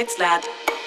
It's loud.